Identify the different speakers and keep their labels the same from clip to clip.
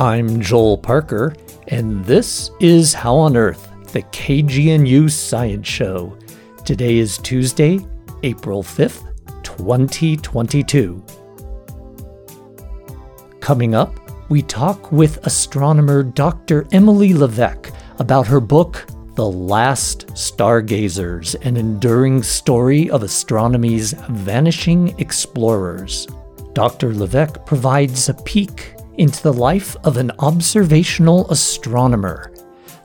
Speaker 1: I'm Joel Parker, and this is How on Earth, the KGNU Science Show. Today is Tuesday, April 5th, 2022. Coming up, we talk with astronomer Dr. Emily Levesque about her book, The Last Stargazers An Enduring Story of Astronomy's Vanishing Explorers. Dr. Levesque provides a peek into the life of an observational astronomer,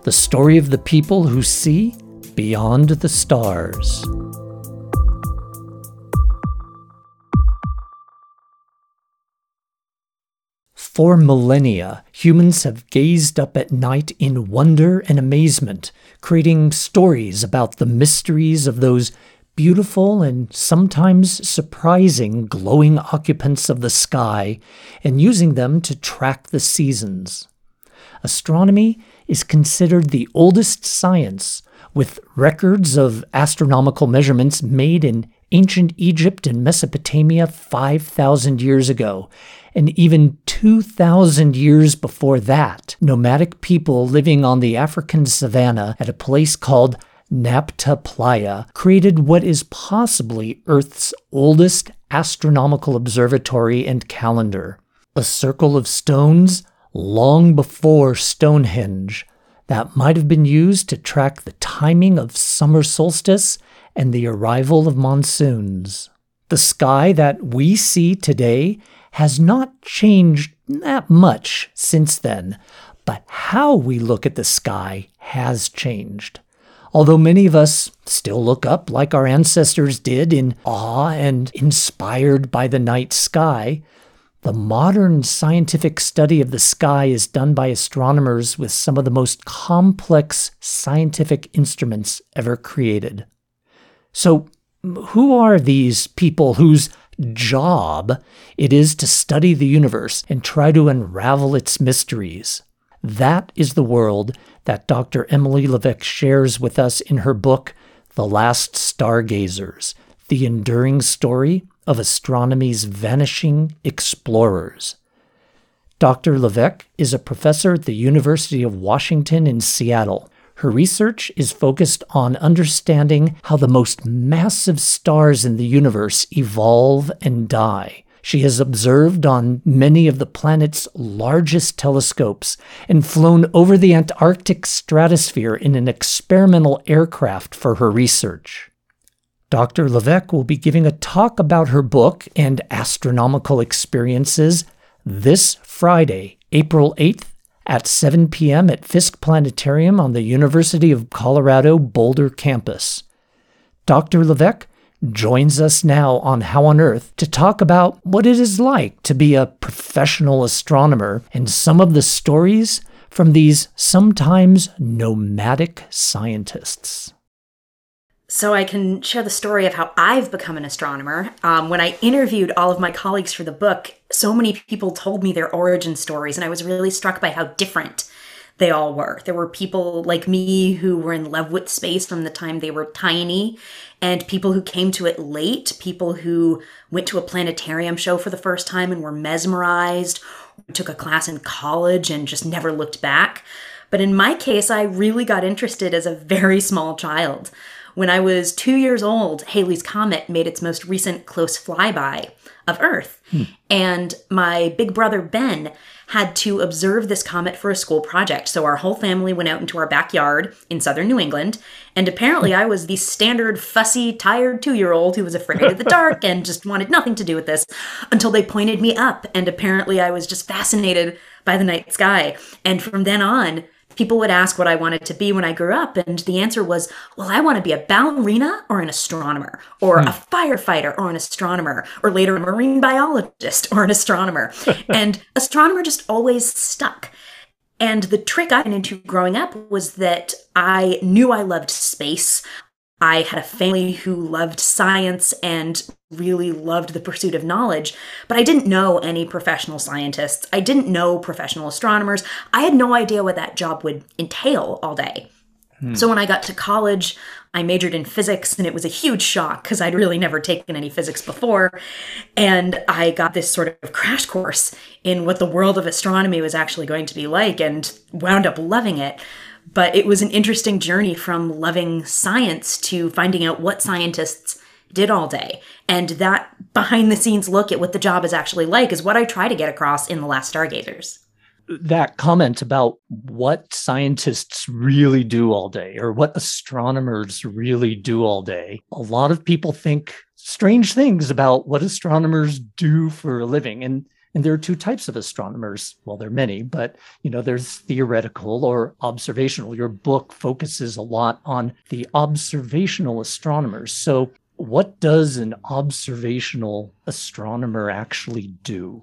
Speaker 1: the story of the people who see beyond the stars. For millennia, humans have gazed up at night in wonder and amazement, creating stories about the mysteries of those beautiful and sometimes surprising glowing occupants of the sky and using them to track the seasons. Astronomy is considered the oldest science, with records of astronomical measurements made in ancient Egypt and Mesopotamia 5,000 years ago, and even 2,000 years before that, nomadic people living on the African savanna at a place called Nabta Playa created what is possibly Earth's oldest astronomical observatory and calendar. A circle of stones long before Stonehenge that might have been used to track the timing of summer solstice and the arrival of monsoons. The sky that we see today has not changed that much since then, but how we look at the sky has changed. Although many of us still look up like our ancestors did in awe and inspired by the night sky, the modern scientific study of the sky is done by astronomers with some of the most complex scientific instruments ever created. So, who are these people whose job it is to study the universe and try to unravel its mysteries. That is the world that Dr. Emily Levesque shares with us in her book, The Last Stargazers The Enduring Story of Astronomy's Vanishing Explorers. Dr. Levesque is a professor at the University of Washington in Seattle her research is focused on understanding how the most massive stars in the universe evolve and die. She has observed on many of the planet's largest telescopes and flown over the Antarctic stratosphere in an experimental aircraft for her research. Dr. Levesque will be giving a talk about her book and astronomical experiences this Friday, April 8th at 7 p.m. at Fiske Planetarium on the University of Colorado Boulder campus. Dr. Levesque joins us now on How on Earth to talk about what it is like to be a professional astronomer and some of the stories from these sometimes nomadic scientists.
Speaker 2: So I can share the story of how I've become an astronomer. Um, when I interviewed all of my colleagues for the book, so many people told me their origin stories, and I was really struck by how different they all were. There were people like me who were in love with space from the time they were tiny, and people who came to it late, people who went to a planetarium show for the first time and were mesmerized, took a class in college and just never looked back. But in my case, I really got interested as a very small child. When I was two years old, Halley's Comet made its most recent close flyby of Earth. Hmm. And my big brother Ben had to observe this comet for a school project. So our whole family went out into our backyard in southern New England. And apparently, I was the standard fussy, tired two year old who was afraid of the dark and just wanted nothing to do with this until they pointed me up. And apparently, I was just fascinated by the night sky. And from then on, people would ask what I wanted to be when I grew up, and the answer was, well, I want to be a ballerina or an astronomer, or hmm. a firefighter or an astronomer, or later a marine biologist or an astronomer. and astronomer just always stuck. And the trick I went into growing up was that I knew I loved space. I had a family who loved science and really loved the pursuit of knowledge, but I didn't know any professional scientists. I didn't know professional astronomers. I had no idea what that job would entail all day. Hmm. So when I got to college, I majored in physics and it was a huge shock because I'd really never taken any physics before. And I got this sort of crash course in what the world of astronomy was actually going to be like and wound up loving it. But it was an interesting journey from loving science to finding out what scientists did all day. And that behind the scenes look at what the job is actually like is what I try to get across in The Last Stargazers
Speaker 1: that comment about what scientists really do all day or what astronomers really do all day, a lot of people think strange things about what astronomers do for a living. And and there are two types of astronomers. Well, there are many, but you know, there's theoretical or observational. Your book focuses a lot on the observational astronomers. So, what does an observational astronomer actually do?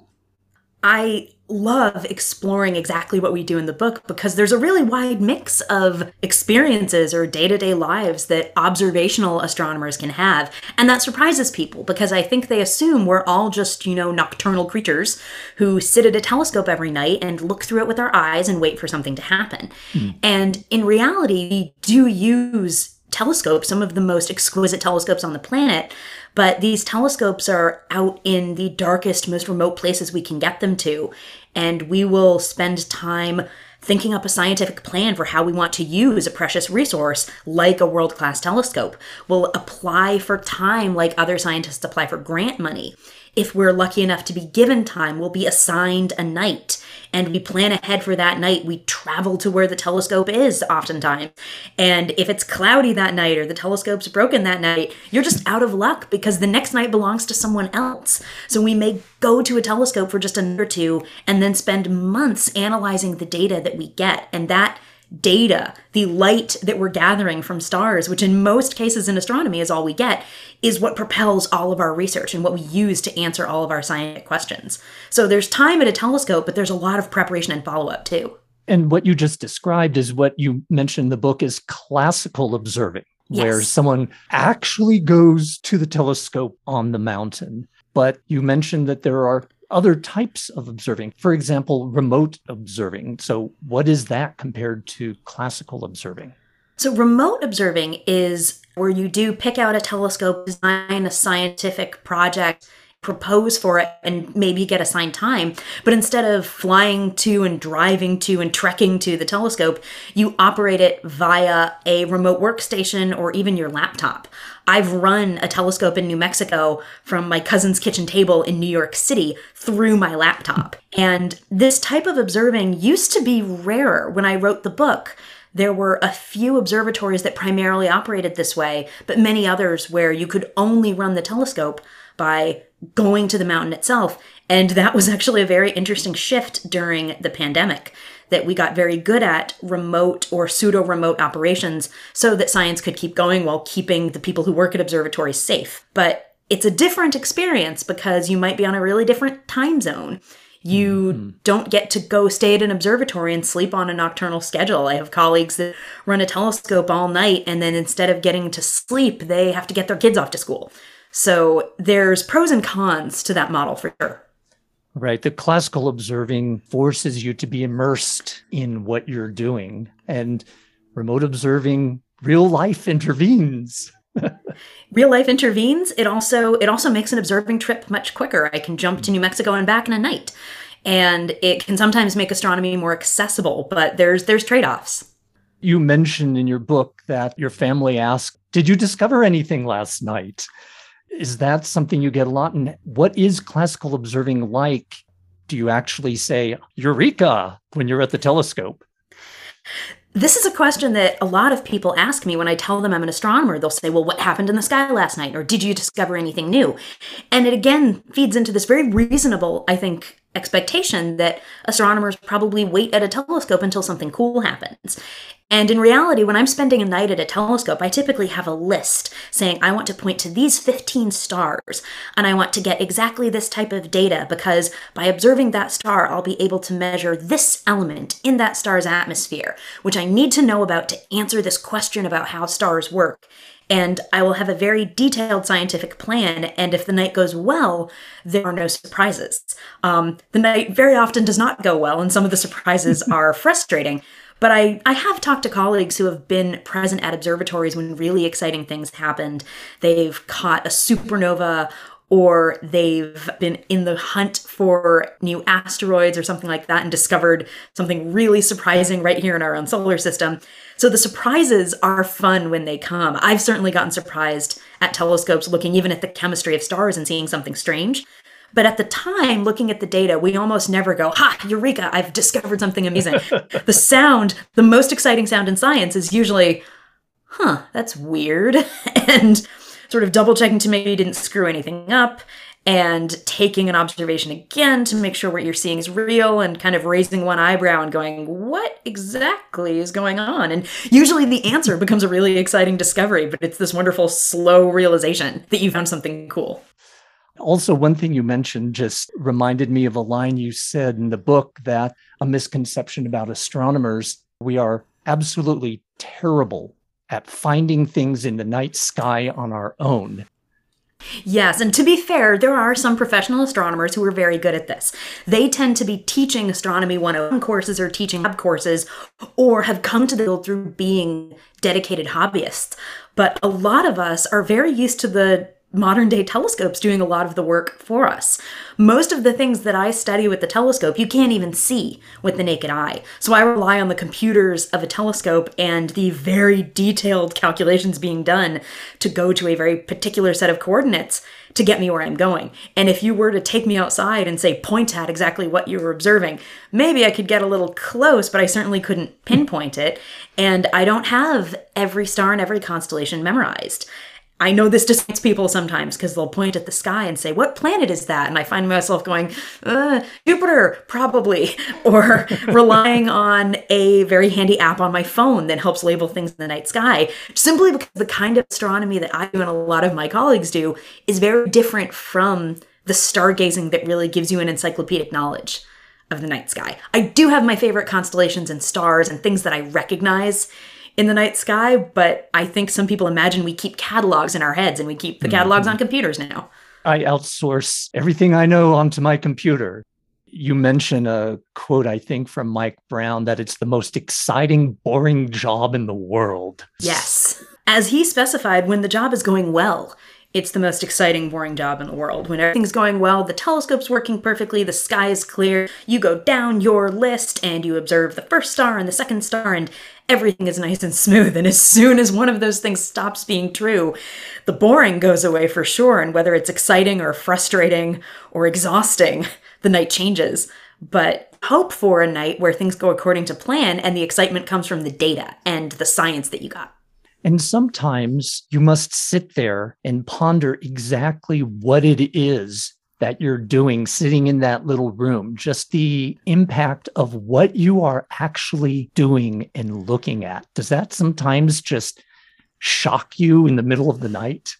Speaker 2: I love exploring exactly what we do in the book because there's a really wide mix of experiences or day to day lives that observational astronomers can have. And that surprises people because I think they assume we're all just, you know, nocturnal creatures who sit at a telescope every night and look through it with our eyes and wait for something to happen. Mm. And in reality, we do use telescopes, some of the most exquisite telescopes on the planet, but these telescopes are out in the darkest, most remote places we can get them to. And we will spend time thinking up a scientific plan for how we want to use a precious resource like a world class telescope. We'll apply for time like other scientists apply for grant money. If we're lucky enough to be given time, we'll be assigned a night and we plan ahead for that night. We travel to where the telescope is oftentimes. And if it's cloudy that night or the telescope's broken that night, you're just out of luck because the next night belongs to someone else. So we may go to a telescope for just a night or two and then spend months analyzing the data that we get. And that data, the light that we're gathering from stars, which in most cases in astronomy is all we get, is what propels all of our research and what we use to answer all of our scientific questions. So there's time at a telescope, but there's a lot of preparation and follow up too.
Speaker 1: And what you just described is what you mentioned in the book is classical observing, yes. where someone actually goes to the telescope on the mountain. But you mentioned that there are other types of observing, for example, remote observing. So, what is that compared to classical observing?
Speaker 2: So, remote observing is where you do pick out a telescope, design a scientific project, propose for it, and maybe get assigned time. But instead of flying to and driving to and trekking to the telescope, you operate it via a remote workstation or even your laptop. I've run a telescope in New Mexico from my cousin's kitchen table in New York City through my laptop. And this type of observing used to be rarer when I wrote the book. There were a few observatories that primarily operated this way, but many others where you could only run the telescope by going to the mountain itself. And that was actually a very interesting shift during the pandemic that we got very good at remote or pseudo remote operations so that science could keep going while keeping the people who work at observatories safe. But it's a different experience because you might be on a really different time zone. You mm-hmm. don't get to go stay at an observatory and sleep on a nocturnal schedule. I have colleagues that run a telescope all night and then instead of getting to sleep, they have to get their kids off to school. So there's pros and cons to that model for sure.
Speaker 1: Right. The classical observing forces you to be immersed in what you're doing, and remote observing, real life intervenes.
Speaker 2: real life intervenes. It also it also makes an observing trip much quicker. I can jump to New Mexico and back in a night. And it can sometimes make astronomy more accessible, but there's there's trade-offs.
Speaker 1: You mentioned in your book that your family asked, "Did you discover anything last night?" Is that something you get a lot? And what is classical observing like? Do you actually say Eureka when you're at the telescope?
Speaker 2: This is a question that a lot of people ask me when I tell them I'm an astronomer. They'll say, Well, what happened in the sky last night? Or did you discover anything new? And it again feeds into this very reasonable, I think, expectation that astronomers probably wait at a telescope until something cool happens. And in reality, when I'm spending a night at a telescope, I typically have a list saying, I want to point to these 15 stars, and I want to get exactly this type of data because by observing that star, I'll be able to measure this element in that star's atmosphere, which I need to know about to answer this question about how stars work and I will have a very detailed scientific plan. And if the night goes well, there are no surprises. Um, the night very often does not go well, and some of the surprises are frustrating. But I, I have talked to colleagues who have been present at observatories when really exciting things happened. They've caught a supernova or they've been in the hunt for new asteroids or something like that and discovered something really surprising right here in our own solar system. So the surprises are fun when they come. I've certainly gotten surprised at telescopes looking even at the chemistry of stars and seeing something strange. But at the time, looking at the data, we almost never go, ha, eureka, I've discovered something amazing. the sound, the most exciting sound in science is usually, huh, that's weird. and sort of double checking to make sure you didn't screw anything up and taking an observation again to make sure what you're seeing is real and kind of raising one eyebrow and going, what exactly is going on? And usually the answer becomes a really exciting discovery, but it's this wonderful slow realization that you found something cool.
Speaker 1: Also, one thing you mentioned just reminded me of a line you said in the book that a misconception about astronomers we are absolutely terrible at finding things in the night sky on our own.
Speaker 2: Yes, and to be fair, there are some professional astronomers who are very good at this. They tend to be teaching astronomy 101 courses or teaching lab courses, or have come to the field through being dedicated hobbyists. But a lot of us are very used to the modern day telescopes doing a lot of the work for us. Most of the things that I study with the telescope, you can't even see with the naked eye. So I rely on the computers of a telescope and the very detailed calculations being done to go to a very particular set of coordinates to get me where I'm going. And if you were to take me outside and say, point at exactly what you were observing, maybe I could get a little close, but I certainly couldn't pinpoint it. And I don't have every star and every constellation memorized. I know this disappoints people sometimes because they'll point at the sky and say, What planet is that? And I find myself going, uh, Jupiter, probably, or relying on a very handy app on my phone that helps label things in the night sky, simply because the kind of astronomy that I do and a lot of my colleagues do is very different from the stargazing that really gives you an encyclopedic knowledge of the night sky. I do have my favorite constellations and stars and things that I recognize in the night sky, but I think some people imagine we keep catalogs in our heads and we keep the catalogs mm-hmm. on computers now.
Speaker 1: I outsource everything I know onto my computer. You mention a quote, I think, from Mike Brown that it's the most exciting, boring job in the world.
Speaker 2: Yes. As he specified, when the job is going well, it's the most exciting, boring job in the world. When everything's going well, the telescope's working perfectly, the sky is clear, you go down your list and you observe the first star and the second star, and everything is nice and smooth. And as soon as one of those things stops being true, the boring goes away for sure. And whether it's exciting or frustrating or exhausting, the night changes. But hope for a night where things go according to plan and the excitement comes from the data and the science that you got.
Speaker 1: And sometimes you must sit there and ponder exactly what it is that you're doing sitting in that little room, just the impact of what you are actually doing and looking at. Does that sometimes just shock you in the middle of the night?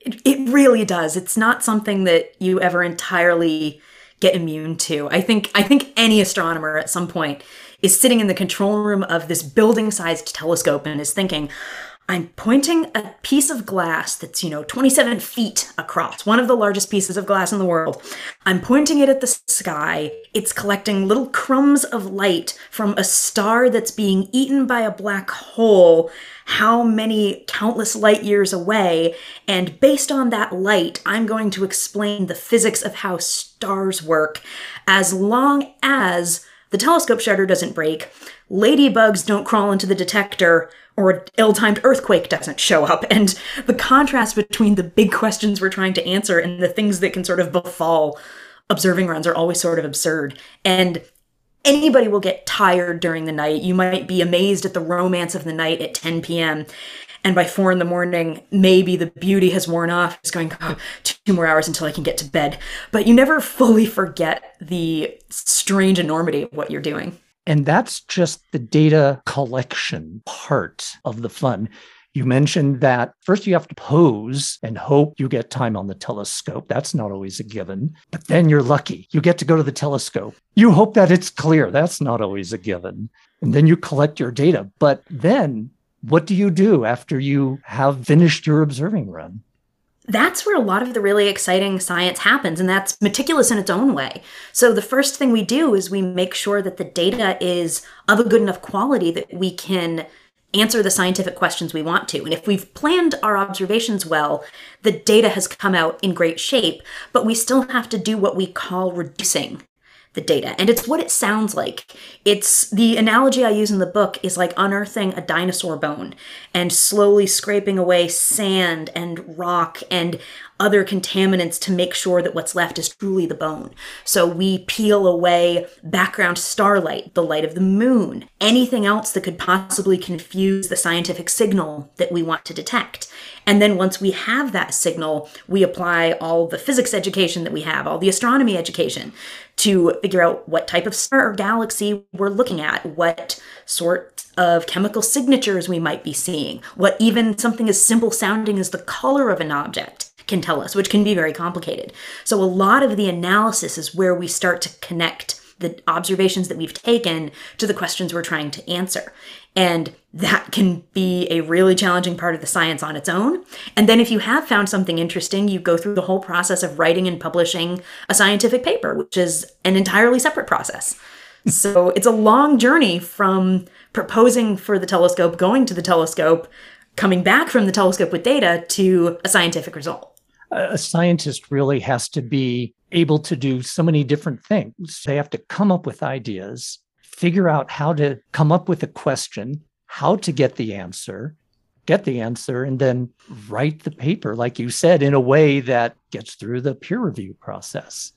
Speaker 2: It, it really does. It's not something that you ever entirely get immune to. I think I think any astronomer at some point is sitting in the control room of this building sized telescope and is thinking, I'm pointing a piece of glass that's, you know, 27 feet across, one of the largest pieces of glass in the world. I'm pointing it at the sky. It's collecting little crumbs of light from a star that's being eaten by a black hole, how many countless light years away. And based on that light, I'm going to explain the physics of how stars work as long as the telescope shutter doesn't break, ladybugs don't crawl into the detector, or an ill-timed earthquake doesn't show up. And the contrast between the big questions we're trying to answer and the things that can sort of befall observing runs are always sort of absurd. And anybody will get tired during the night. You might be amazed at the romance of the night at 10 p.m and by four in the morning maybe the beauty has worn off it's going oh, two more hours until i can get to bed but you never fully forget the strange enormity of what you're doing
Speaker 1: and that's just the data collection part of the fun. You mentioned that first you have to pose and hope you get time on the telescope. That's not always a given. But then you're lucky. You get to go to the telescope. You hope that it's clear. That's not always a given. And then you collect your data. But then what do you do after you have finished your observing run?
Speaker 2: that's where a lot of the really exciting science happens, and that's meticulous in its own way. So, the first thing we do is we make sure that the data is of a good enough quality that we can answer the scientific questions we want to. And if we've planned our observations well, the data has come out in great shape, but we still have to do what we call reducing the data. And it's what it sounds like. It's the analogy I use in the book is like unearthing a dinosaur bone and slowly scraping away sand and rock and other contaminants to make sure that what's left is truly the bone. So we peel away background starlight, the light of the moon, anything else that could possibly confuse the scientific signal that we want to detect. And then once we have that signal, we apply all the physics education that we have, all the astronomy education to figure out what type of star or galaxy we're looking at, what sort of chemical signatures we might be seeing, what even something as simple sounding as the color of an object can tell us, which can be very complicated. So, a lot of the analysis is where we start to connect the observations that we've taken to the questions we're trying to answer. And that can be a really challenging part of the science on its own. And then, if you have found something interesting, you go through the whole process of writing and publishing a scientific paper, which is an entirely separate process. so, it's a long journey from proposing for the telescope, going to the telescope, coming back from the telescope with data to a scientific result
Speaker 1: a scientist really has to be able to do so many different things. They have to come up with ideas, figure out how to come up with a question, how to get the answer, get the answer, and then write the paper, like you said, in a way that gets through the peer review process.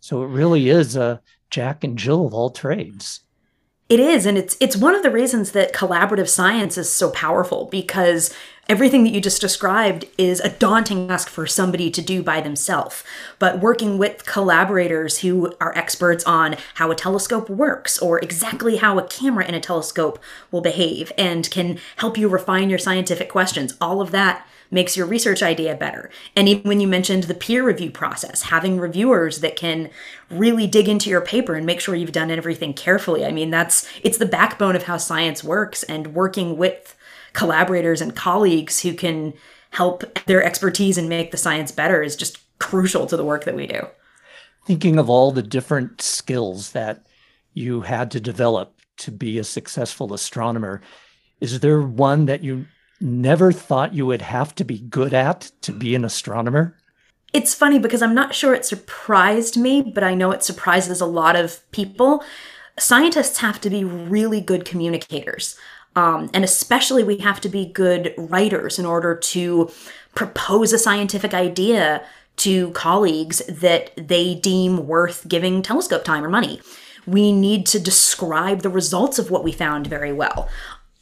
Speaker 1: So it really is a Jack and Jill of all trades.
Speaker 2: It is, and it's it's one of the reasons that collaborative science is so powerful because everything that you just described is a daunting task for somebody to do by themselves. But working with collaborators who are experts on how a telescope works or exactly how a camera in a telescope will behave and can help you refine your scientific questions, all of that makes your research idea better. And even when you mentioned the peer review process, having reviewers that can really dig into your paper and make sure you've done everything carefully. I mean, that's it's the backbone of how science works and working with collaborators and colleagues who can help their expertise and make the science better is just crucial to the work that we do.
Speaker 1: Thinking of all the different skills that you had to develop to be a successful astronomer, is there one that you never thought you would have to be good at to be an astronomer?
Speaker 2: It's funny because I'm not sure it surprised me, but I know it surprises a lot of people. Scientists have to be really good communicators. Um, and especially, we have to be good writers in order to propose a scientific idea to colleagues that they deem worth giving telescope time or money. We need to describe the results of what we found very well.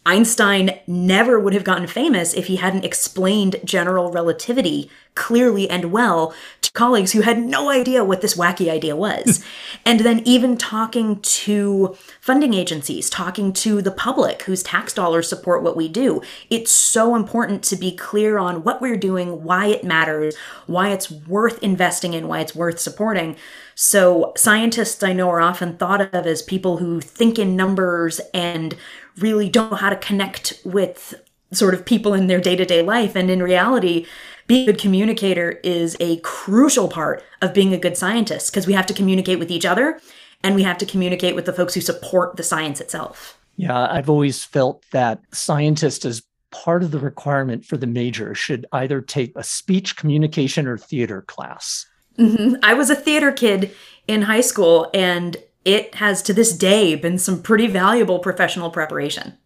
Speaker 2: Einstein never would have gotten famous if he hadn't explained general relativity clearly and well to colleagues who had no idea what this wacky idea was. and then even talking to funding agencies, talking to the public whose tax dollars support what we do. It's so important to be clear on what we're doing, why it matters, why it's worth investing in, why it's worth supporting. So, scientists I know are often thought of as people who think in numbers and really don't know how to connect with sort of people in their day to day life. And in reality, being a good communicator is a crucial part of being a good scientist because we have to communicate with each other and we have to communicate with the folks who support the science itself.
Speaker 1: Yeah, I've always felt that scientists, as part of the requirement for the major, should either take a speech, communication, or theater class.
Speaker 2: Mm-hmm. I was a theater kid in high school, and it has to this day been some pretty valuable professional preparation.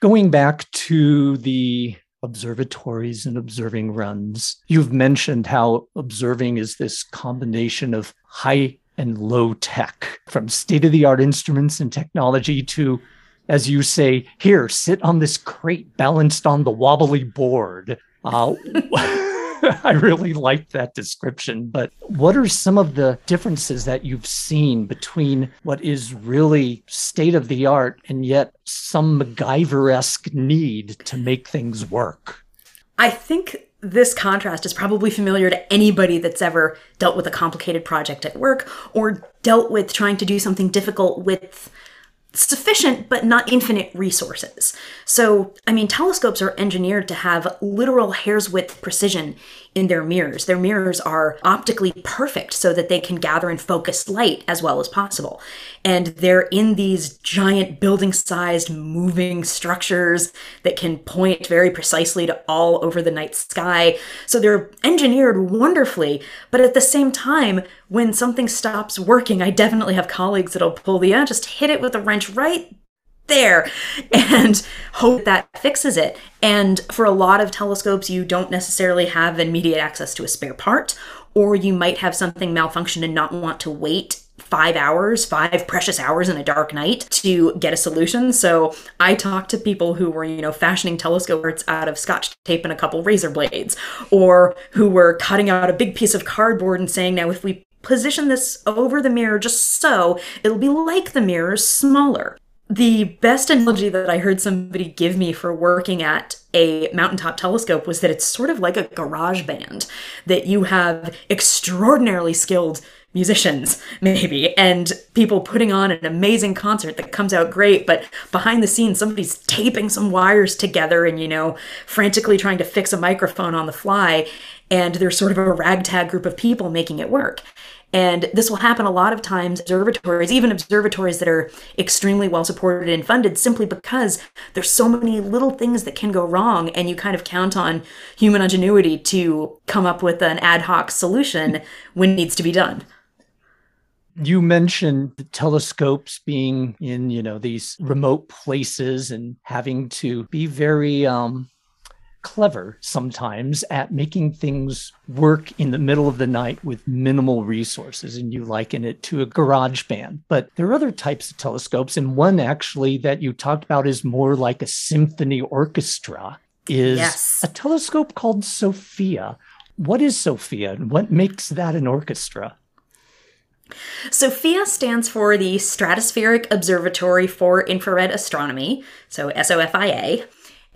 Speaker 1: Going back to the observatories and observing runs, you've mentioned how observing is this combination of high and low tech, from state of the art instruments and technology to, as you say, here, sit on this crate balanced on the wobbly board. Uh, I really liked that description. But what are some of the differences that you've seen between what is really state of the art and yet some MacGyver esque need to make things work?
Speaker 2: I think this contrast is probably familiar to anybody that's ever dealt with a complicated project at work or dealt with trying to do something difficult with sufficient but not infinite resources. So, I mean, telescopes are engineered to have literal hair's width precision in their mirrors. Their mirrors are optically perfect so that they can gather and focus light as well as possible. And they're in these giant building sized moving structures that can point very precisely to all over the night sky. So they're engineered wonderfully. But at the same time, when something stops working, I definitely have colleagues that'll pull the, yeah, just hit it with a wrench right there and hope that fixes it. And for a lot of telescopes, you don't necessarily have immediate access to a spare part, or you might have something malfunction and not want to wait five hours, five precious hours in a dark night to get a solution. So I talked to people who were, you know, fashioning telescopes out of scotch tape and a couple razor blades, or who were cutting out a big piece of cardboard and saying, now if we position this over the mirror just so, it'll be like the mirror, smaller. The best analogy that I heard somebody give me for working at a mountaintop telescope was that it's sort of like a garage band, that you have extraordinarily skilled musicians, maybe, and people putting on an amazing concert that comes out great, but behind the scenes, somebody's taping some wires together and, you know, frantically trying to fix a microphone on the fly, and there's sort of a ragtag group of people making it work. And this will happen a lot of times, observatories, even observatories that are extremely well supported and funded, simply because there's so many little things that can go wrong, and you kind of count on human ingenuity to come up with an ad hoc solution when needs to be done.
Speaker 1: You mentioned telescopes being in, you know, these remote places and having to be very um, clever sometimes at making things work in the middle of the night with minimal resources and you liken it to a garage band but there are other types of telescopes and one actually that you talked about is more like a symphony orchestra is yes. a telescope called SOFIA what is SOFIA and what makes that an orchestra
Speaker 2: SOFIA stands for the Stratospheric Observatory for Infrared Astronomy, so SOFIA.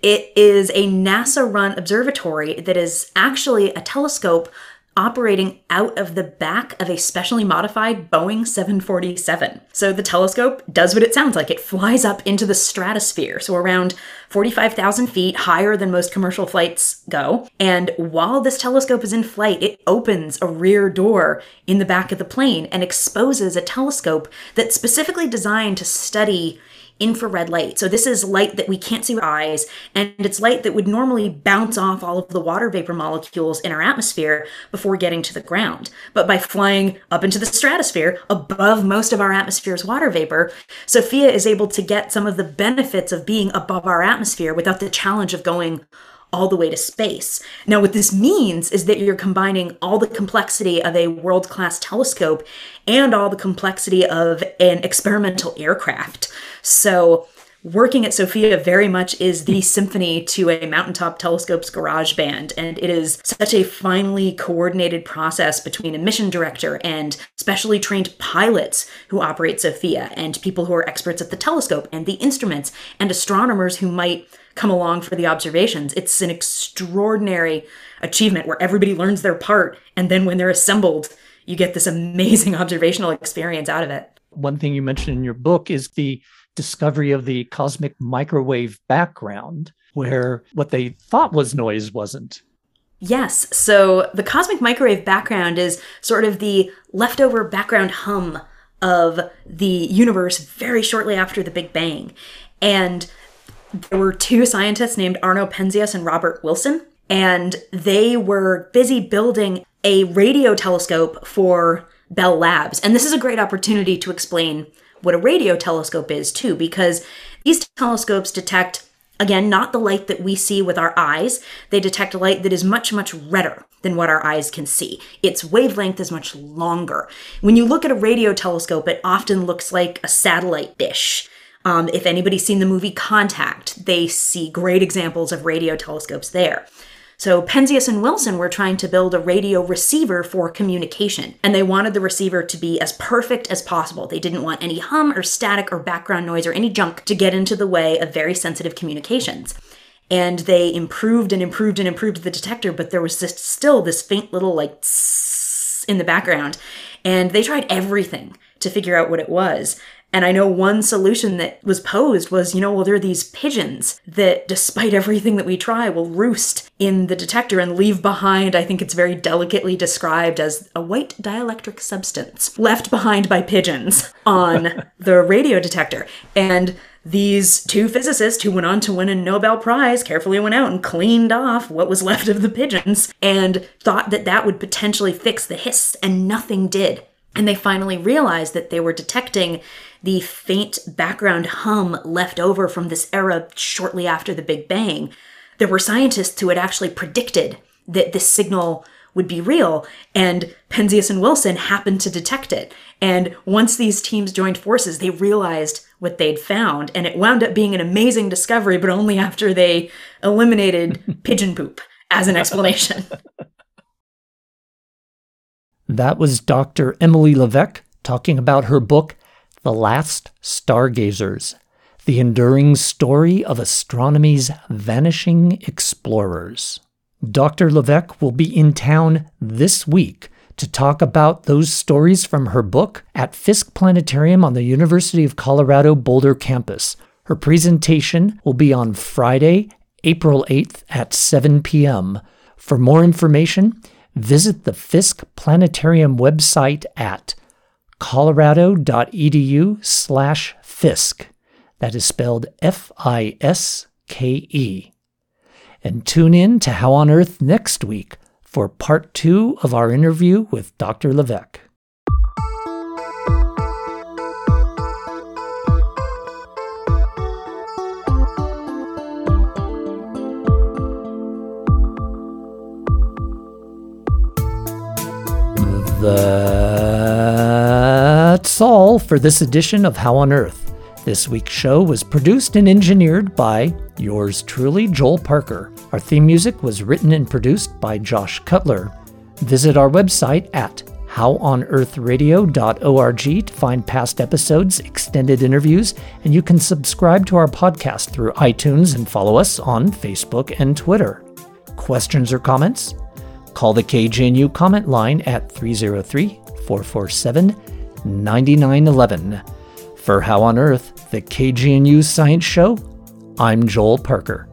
Speaker 2: It is a NASA run observatory that is actually a telescope operating out of the back of a specially modified Boeing 747. So the telescope does what it sounds like. It flies up into the stratosphere, so around 45,000 feet higher than most commercial flights go. And while this telescope is in flight, it opens a rear door in the back of the plane and exposes a telescope that's specifically designed to study infrared light. So this is light that we can't see with eyes, and it's light that would normally bounce off all of the water vapor molecules in our atmosphere before getting to the ground. But by flying up into the stratosphere, above most of our atmosphere's water vapor, SOFIA is able to get some of the benefits of being above our atmosphere without the challenge of going all the way to space. Now, what this means is that you're combining all the complexity of a world class telescope and all the complexity of an experimental aircraft. So, working at SOFIA very much is the symphony to a mountaintop telescope's garage band. And it is such a finely coordinated process between a mission director and specially trained pilots who operate SOFIA, and people who are experts at the telescope and the instruments, and astronomers who might come along for the observations. It's an extraordinary achievement where everybody learns their part, and then when they're assembled, you get this amazing observational experience out of it.
Speaker 1: One thing you mentioned in your book is the discovery of the cosmic microwave background, where what they thought was noise wasn't.
Speaker 2: Yes. So the cosmic microwave background is sort of the leftover background hum of the universe very shortly after the Big Bang. And there were two scientists named Arno Penzias and Robert Wilson, and they were busy building a radio telescope for Bell Labs. And this is a great opportunity to explain what a radio telescope is, too, because these telescopes detect, again, not the light that we see with our eyes. They detect light that is much, much redder than what our eyes can see. Its wavelength is much longer. When you look at a radio telescope, it often looks like a satellite dish. Um, if anybody's seen the movie Contact, they see great examples of radio telescopes there. So Penzias and Wilson were trying to build a radio receiver for communication, and they wanted the receiver to be as perfect as possible. They didn't want any hum or static or background noise or any junk to get into the way of very sensitive communications. And they improved and improved and improved the detector, but there was this, still this faint little like in the background. And they tried everything to figure out what it was. And I know one solution that was posed was, you know, well, there are these pigeons that, despite everything that we try, will roost in the detector and leave behind, I think it's very delicately described as a white dielectric substance left behind by pigeons on the radio detector. And these two physicists who went on to win a Nobel Prize carefully went out and cleaned off what was left of the pigeons and thought that that would potentially fix the hiss, and nothing did. And they finally realized that they were detecting the faint background hum left over from this era shortly after the Big Bang. There were scientists who had actually predicted that this signal would be real, and Penzias and Wilson happened to detect it. And once these teams joined forces, they realized what they'd found, and it wound up being an amazing discovery, but only after they eliminated pigeon poop as an explanation.
Speaker 1: That was Dr. Emily Levesque talking about her book, The Last Stargazers The Enduring Story of Astronomy's Vanishing Explorers. Dr. Levesque will be in town this week to talk about those stories from her book at Fiske Planetarium on the University of Colorado Boulder campus. Her presentation will be on Friday, April 8th at 7 p.m. For more information, visit the Fiske Planetarium website at colorado.edu slash Fiske. That is spelled F I S K E and tune in to How on Earth next week for part two of our interview with Dr. Levesque. That's all for this edition of How on Earth. This week's show was produced and engineered by yours truly, Joel Parker. Our theme music was written and produced by Josh Cutler. Visit our website at howonearthradio.org to find past episodes, extended interviews, and you can subscribe to our podcast through iTunes and follow us on Facebook and Twitter. Questions or comments? Call the KGNU comment line at 303 447 9911. For How on Earth, the KGNU Science Show, I'm Joel Parker.